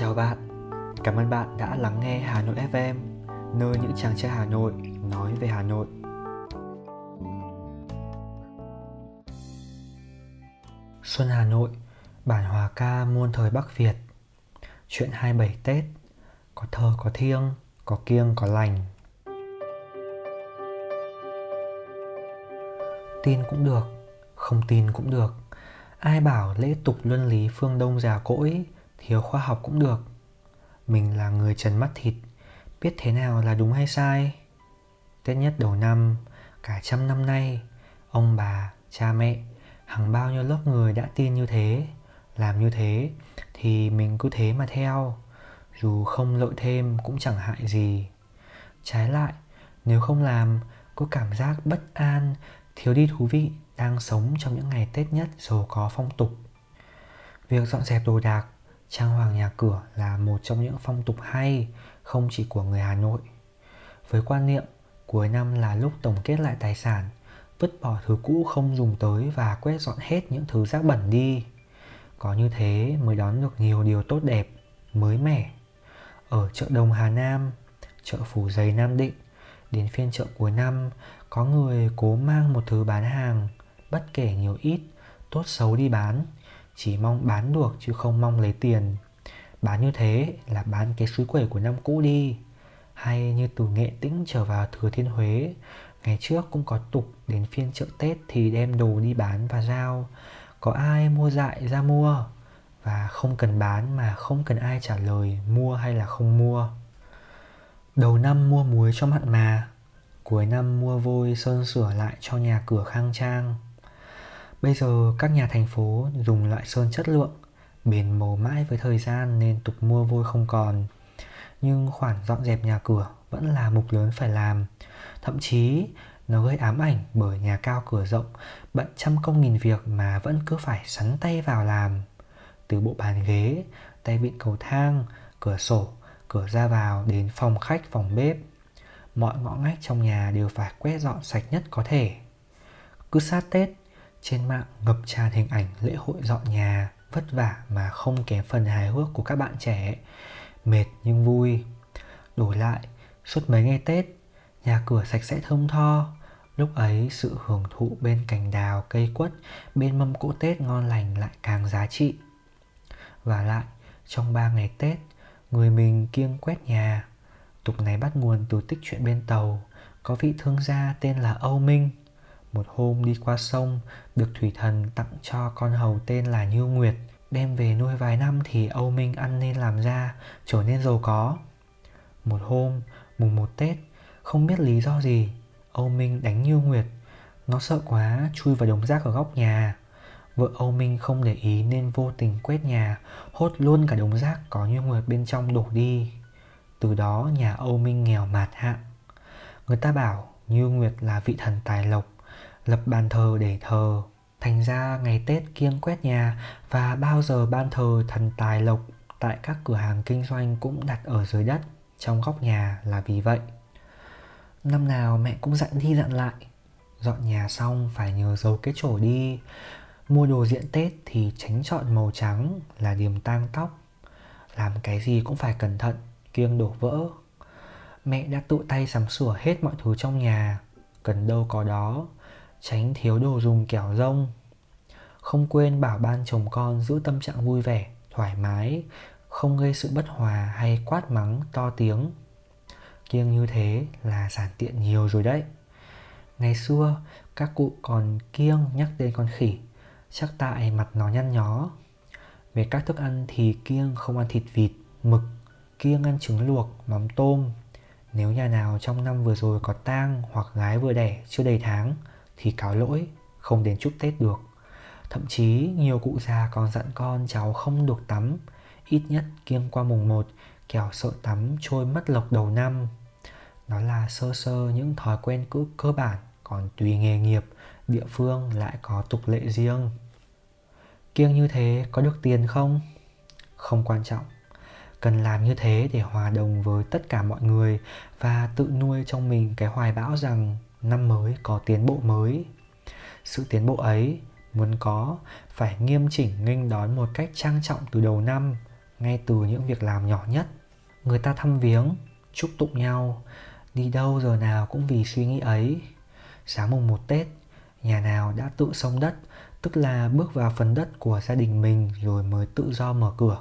Chào bạn, cảm ơn bạn đã lắng nghe Hà Nội FM, nơi những chàng trai Hà Nội nói về Hà Nội. Xuân Hà Nội, bản hòa ca muôn thời Bắc Việt. Chuyện 27 Tết, có thờ có thiêng, có kiêng có lành. Tin cũng được, không tin cũng được. Ai bảo lễ tục luân lý phương Đông già cỗi, thiếu khoa học cũng được. Mình là người trần mắt thịt, biết thế nào là đúng hay sai. Tết nhất đầu năm, cả trăm năm nay, ông bà, cha mẹ, hàng bao nhiêu lớp người đã tin như thế, làm như thế thì mình cứ thế mà theo, dù không lợi thêm cũng chẳng hại gì. Trái lại, nếu không làm, có cảm giác bất an, thiếu đi thú vị đang sống trong những ngày Tết nhất giàu có phong tục. Việc dọn dẹp đồ đạc, trang hoàng nhà cửa là một trong những phong tục hay không chỉ của người Hà Nội. Với quan niệm cuối năm là lúc tổng kết lại tài sản, vứt bỏ thứ cũ không dùng tới và quét dọn hết những thứ rác bẩn đi. Có như thế mới đón được nhiều điều tốt đẹp, mới mẻ. Ở chợ Đồng Hà Nam, chợ Phủ Giấy Nam Định, đến phiên chợ cuối năm, có người cố mang một thứ bán hàng, bất kể nhiều ít, tốt xấu đi bán, chỉ mong bán được chứ không mong lấy tiền. Bán như thế là bán cái suối quẩy của năm cũ đi. Hay như từ Nghệ Tĩnh trở vào Thừa Thiên Huế, ngày trước cũng có tục đến phiên chợ Tết thì đem đồ đi bán và giao. Có ai mua dại ra mua và không cần bán mà không cần ai trả lời mua hay là không mua. Đầu năm mua muối cho mặn mà, cuối năm mua vôi sơn sửa lại cho nhà cửa khang trang. Bây giờ các nhà thành phố dùng loại sơn chất lượng, bền màu mãi với thời gian nên tục mua vôi không còn. Nhưng khoản dọn dẹp nhà cửa vẫn là mục lớn phải làm. Thậm chí nó gây ám ảnh bởi nhà cao cửa rộng, bận trăm công nghìn việc mà vẫn cứ phải sắn tay vào làm. Từ bộ bàn ghế, tay vịn cầu thang, cửa sổ, cửa ra vào đến phòng khách, phòng bếp. Mọi ngõ ngách trong nhà đều phải quét dọn sạch nhất có thể. Cứ sát Tết, trên mạng ngập tràn hình ảnh lễ hội dọn nhà, vất vả mà không kém phần hài hước của các bạn trẻ. Mệt nhưng vui. Đổi lại, suốt mấy ngày tết, nhà cửa sạch sẽ thơm tho. Lúc ấy, sự hưởng thụ bên cành đào, cây quất, bên mâm cỗ tết ngon lành lại càng giá trị. Và lại, trong ba ngày tết, người mình kiêng quét nhà. Tục này bắt nguồn từ tích chuyện bên tàu, có vị thương gia tên là âu minh một hôm đi qua sông, được thủy thần tặng cho con hầu tên là Như Nguyệt. Đem về nuôi vài năm thì Âu Minh ăn nên làm ra, trở nên giàu có. Một hôm, mùng một Tết, không biết lý do gì, Âu Minh đánh Như Nguyệt. Nó sợ quá, chui vào đống rác ở góc nhà. Vợ Âu Minh không để ý nên vô tình quét nhà, hốt luôn cả đống rác có Như Nguyệt bên trong đổ đi. Từ đó nhà Âu Minh nghèo mạt hạng. Người ta bảo Như Nguyệt là vị thần tài lộc, lập bàn thờ để thờ. Thành ra ngày Tết kiêng quét nhà và bao giờ ban thờ thần tài lộc tại các cửa hàng kinh doanh cũng đặt ở dưới đất trong góc nhà là vì vậy. Năm nào mẹ cũng dặn đi dặn lại Dọn nhà xong phải nhờ giấu cái chổi đi Mua đồ diện Tết thì tránh chọn màu trắng là điểm tang tóc Làm cái gì cũng phải cẩn thận, kiêng đổ vỡ Mẹ đã tự tay sắm sửa hết mọi thứ trong nhà Cần đâu có đó tránh thiếu đồ dùng kẻo rông. Không quên bảo ban chồng con giữ tâm trạng vui vẻ, thoải mái, không gây sự bất hòa hay quát mắng to tiếng. Kiêng như thế là giản tiện nhiều rồi đấy. Ngày xưa, các cụ còn kiêng nhắc tên con khỉ, chắc tại mặt nó nhăn nhó. Về các thức ăn thì kiêng không ăn thịt vịt, mực, kiêng ăn trứng luộc, mắm tôm. Nếu nhà nào trong năm vừa rồi có tang hoặc gái vừa đẻ chưa đầy tháng, thì cáo lỗi không đến chúc Tết được. Thậm chí nhiều cụ già còn dặn con cháu không được tắm, ít nhất kiêng qua mùng 1 kẻo sợ tắm trôi mất lộc đầu năm. Đó là sơ sơ những thói quen cứ cơ bản, còn tùy nghề nghiệp, địa phương lại có tục lệ riêng. Kiêng như thế có được tiền không? Không quan trọng. Cần làm như thế để hòa đồng với tất cả mọi người và tự nuôi trong mình cái hoài bão rằng năm mới có tiến bộ mới sự tiến bộ ấy muốn có phải nghiêm chỉnh nghênh đón một cách trang trọng từ đầu năm ngay từ những việc làm nhỏ nhất. Người ta thăm viếng, chúc tụng nhau, đi đâu giờ nào cũng vì suy nghĩ ấy. Sáng mùng một Tết, nhà nào đã tự sông đất, tức là bước vào phần đất của gia đình mình rồi mới tự do mở cửa.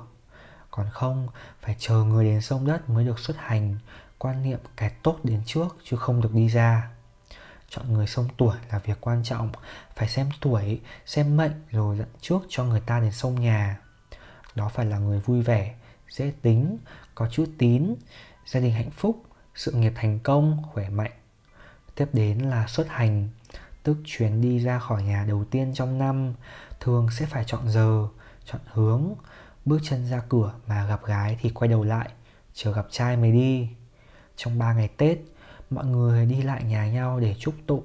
Còn không, phải chờ người đến sông đất mới được xuất hành, quan niệm cái tốt đến trước chứ không được đi ra. Chọn người sông tuổi là việc quan trọng, phải xem tuổi, xem mệnh rồi dặn trước cho người ta đến sông nhà. Đó phải là người vui vẻ, dễ tính, có chữ tín, gia đình hạnh phúc, sự nghiệp thành công, khỏe mạnh. Tiếp đến là xuất hành, tức chuyến đi ra khỏi nhà đầu tiên trong năm, thường sẽ phải chọn giờ, chọn hướng, bước chân ra cửa mà gặp gái thì quay đầu lại, chờ gặp trai mới đi. Trong 3 ngày Tết, mọi người đi lại nhà nhau để chúc tụng.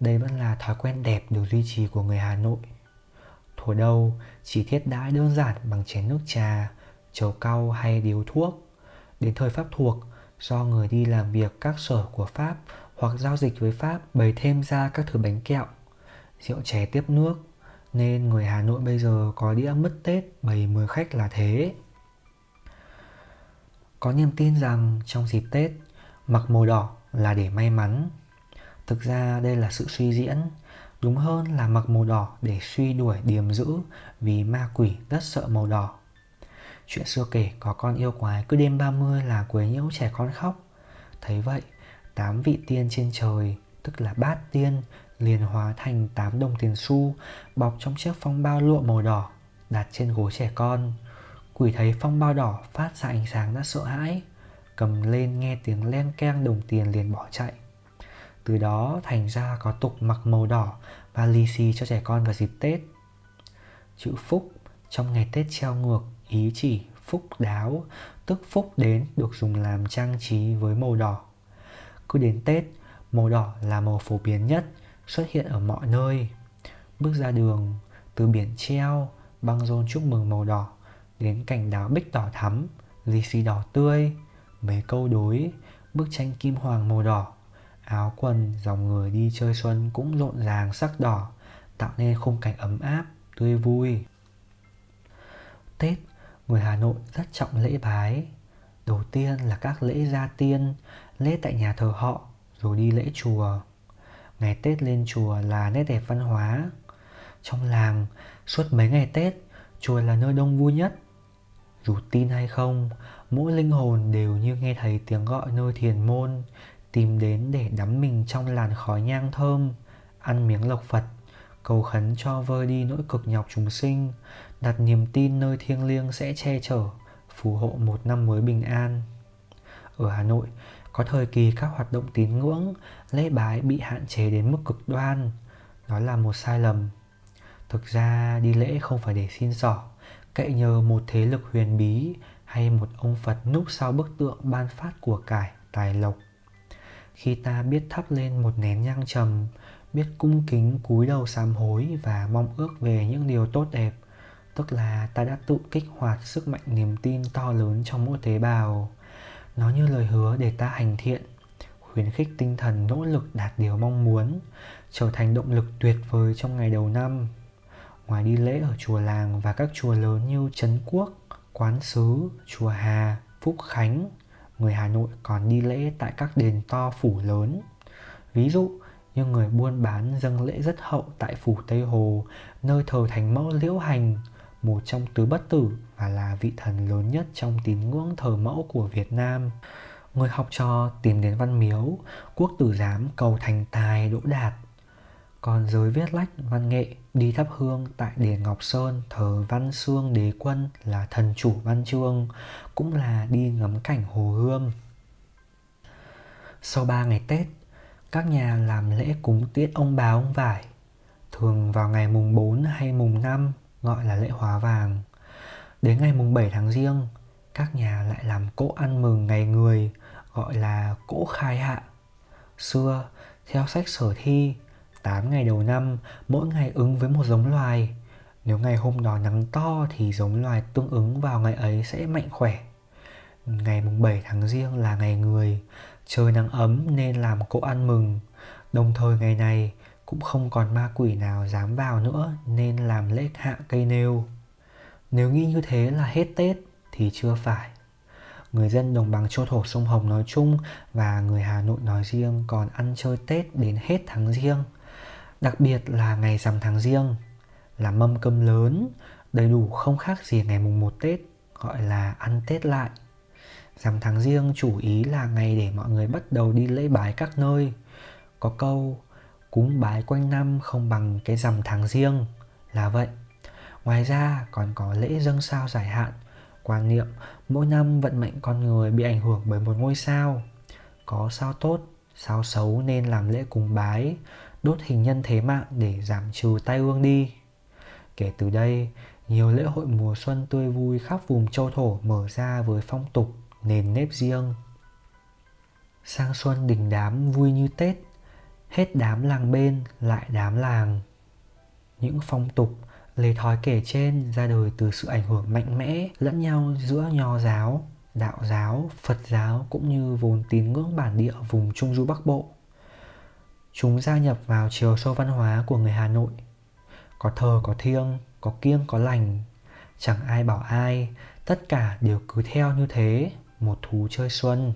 Đây vẫn là thói quen đẹp được duy trì của người Hà Nội. Thuở đầu chỉ thiết đãi đơn giản bằng chén nước trà, chầu cau hay điếu thuốc. Đến thời Pháp thuộc, do người đi làm việc các sở của Pháp hoặc giao dịch với Pháp bày thêm ra các thứ bánh kẹo, rượu chè tiếp nước, nên người Hà Nội bây giờ có đĩa mất Tết bày mời khách là thế. Có niềm tin rằng trong dịp Tết, mặc màu đỏ là để may mắn. Thực ra đây là sự suy diễn, đúng hơn là mặc màu đỏ để suy đuổi điềm dữ vì ma quỷ rất sợ màu đỏ. Chuyện xưa kể có con yêu quái cứ đêm 30 là quấy nhiễu trẻ con khóc. Thấy vậy, tám vị tiên trên trời, tức là bát tiên, liền hóa thành tám đồng tiền xu bọc trong chiếc phong bao lụa màu đỏ đặt trên gối trẻ con. Quỷ thấy phong bao đỏ phát ra ánh sáng đã sợ hãi, cầm lên nghe tiếng len keng đồng tiền liền bỏ chạy. Từ đó thành ra có tục mặc màu đỏ và lì xì cho trẻ con vào dịp Tết. Chữ phúc trong ngày Tết treo ngược ý chỉ phúc đáo, tức phúc đến được dùng làm trang trí với màu đỏ. Cứ đến Tết, màu đỏ là màu phổ biến nhất, xuất hiện ở mọi nơi. Bước ra đường, từ biển treo, băng rôn chúc mừng màu đỏ, đến cảnh đào bích đỏ thắm, lì xì đỏ tươi, mấy câu đối, bức tranh kim hoàng màu đỏ, áo quần dòng người đi chơi xuân cũng rộn ràng sắc đỏ, tạo nên khung cảnh ấm áp, tươi vui. Tết, người Hà Nội rất trọng lễ bái. Đầu tiên là các lễ gia tiên, lễ tại nhà thờ họ, rồi đi lễ chùa. Ngày Tết lên chùa là nét đẹp văn hóa. Trong làng, suốt mấy ngày Tết, chùa là nơi đông vui nhất. Dù tin hay không, mỗi linh hồn đều như nghe thấy tiếng gọi nơi thiền môn, tìm đến để đắm mình trong làn khói nhang thơm, ăn miếng lộc Phật, cầu khấn cho vơi đi nỗi cực nhọc chúng sinh, đặt niềm tin nơi thiêng liêng sẽ che chở, phù hộ một năm mới bình an. Ở Hà Nội, có thời kỳ các hoạt động tín ngưỡng, lễ bái bị hạn chế đến mức cực đoan. Đó là một sai lầm. Thực ra đi lễ không phải để xin xỏ, cậy nhờ một thế lực huyền bí hay một ông Phật núp sau bức tượng ban phát của cải, tài lộc. Khi ta biết thắp lên một nén nhang trầm, biết cung kính cúi đầu sám hối và mong ước về những điều tốt đẹp, tức là ta đã tự kích hoạt sức mạnh niềm tin to lớn trong mỗi tế bào. Nó như lời hứa để ta hành thiện, khuyến khích tinh thần nỗ lực đạt điều mong muốn, trở thành động lực tuyệt vời trong ngày đầu năm. Ngoài đi lễ ở chùa làng và các chùa lớn như Trấn Quốc, Quán Sứ, Chùa Hà, Phúc Khánh, người Hà Nội còn đi lễ tại các đền to phủ lớn. Ví dụ như người buôn bán dâng lễ rất hậu tại phủ Tây Hồ, nơi thờ thành mẫu Liễu Hành, một trong tứ bất tử và là vị thần lớn nhất trong tín ngưỡng thờ mẫu của Việt Nam. Người học trò tìm đến văn miếu, quốc tử giám cầu thành tài đỗ đạt. Còn giới viết lách văn nghệ đi thắp hương tại đền Ngọc Sơn thờ Văn Xương Đế Quân là thần chủ văn chương, cũng là đi ngắm cảnh Hồ Gươm. Sau 3 ngày Tết, các nhà làm lễ cúng tiết ông bà ông vải. Thường vào ngày mùng 4 hay mùng 5 gọi là lễ hóa vàng. Đến ngày mùng 7 tháng riêng, các nhà lại làm cỗ ăn mừng ngày người gọi là cỗ khai hạ. Xưa, theo sách sở thi, 8 ngày đầu năm, mỗi ngày ứng với một giống loài. Nếu ngày hôm đó nắng to thì giống loài tương ứng vào ngày ấy sẽ mạnh khỏe. Ngày mùng 7 tháng riêng là ngày người, trời nắng ấm nên làm cỗ ăn mừng. Đồng thời ngày này cũng không còn ma quỷ nào dám vào nữa nên làm lễ hạ cây nêu. Nếu nghĩ như thế là hết Tết thì chưa phải. Người dân đồng bằng châu thổ sông Hồng nói chung và người Hà Nội nói riêng còn ăn chơi Tết đến hết tháng riêng. Đặc biệt là ngày rằm tháng riêng là mâm cơm lớn, đầy đủ không khác gì ngày mùng 1 Tết, gọi là ăn Tết lại. Rằm tháng riêng chủ ý là ngày để mọi người bắt đầu đi lễ bái các nơi. Có câu cúng bái quanh năm không bằng cái rằm tháng riêng là vậy. Ngoài ra còn có lễ dâng sao giải hạn, quan niệm mỗi năm vận mệnh con người bị ảnh hưởng bởi một ngôi sao. Có sao tốt, sao xấu nên làm lễ cúng bái, đốt hình nhân thế mạng để giảm trừ tai ương đi. Kể từ đây, nhiều lễ hội mùa xuân tươi vui khắp vùng châu thổ mở ra với phong tục, nền nếp riêng. Sang xuân đình đám vui như Tết, hết đám làng bên lại đám làng. Những phong tục, lề thói kể trên ra đời từ sự ảnh hưởng mạnh mẽ lẫn nhau giữa nho giáo, đạo giáo, Phật giáo cũng như vốn tín ngưỡng bản địa vùng Trung Du Bắc Bộ. Chúng gia nhập vào chiều sâu văn hóa của người Hà Nội. Có thờ có thiêng, có kiêng có lành. Chẳng ai bảo ai, tất cả đều cứ theo như thế, một thú chơi xuân.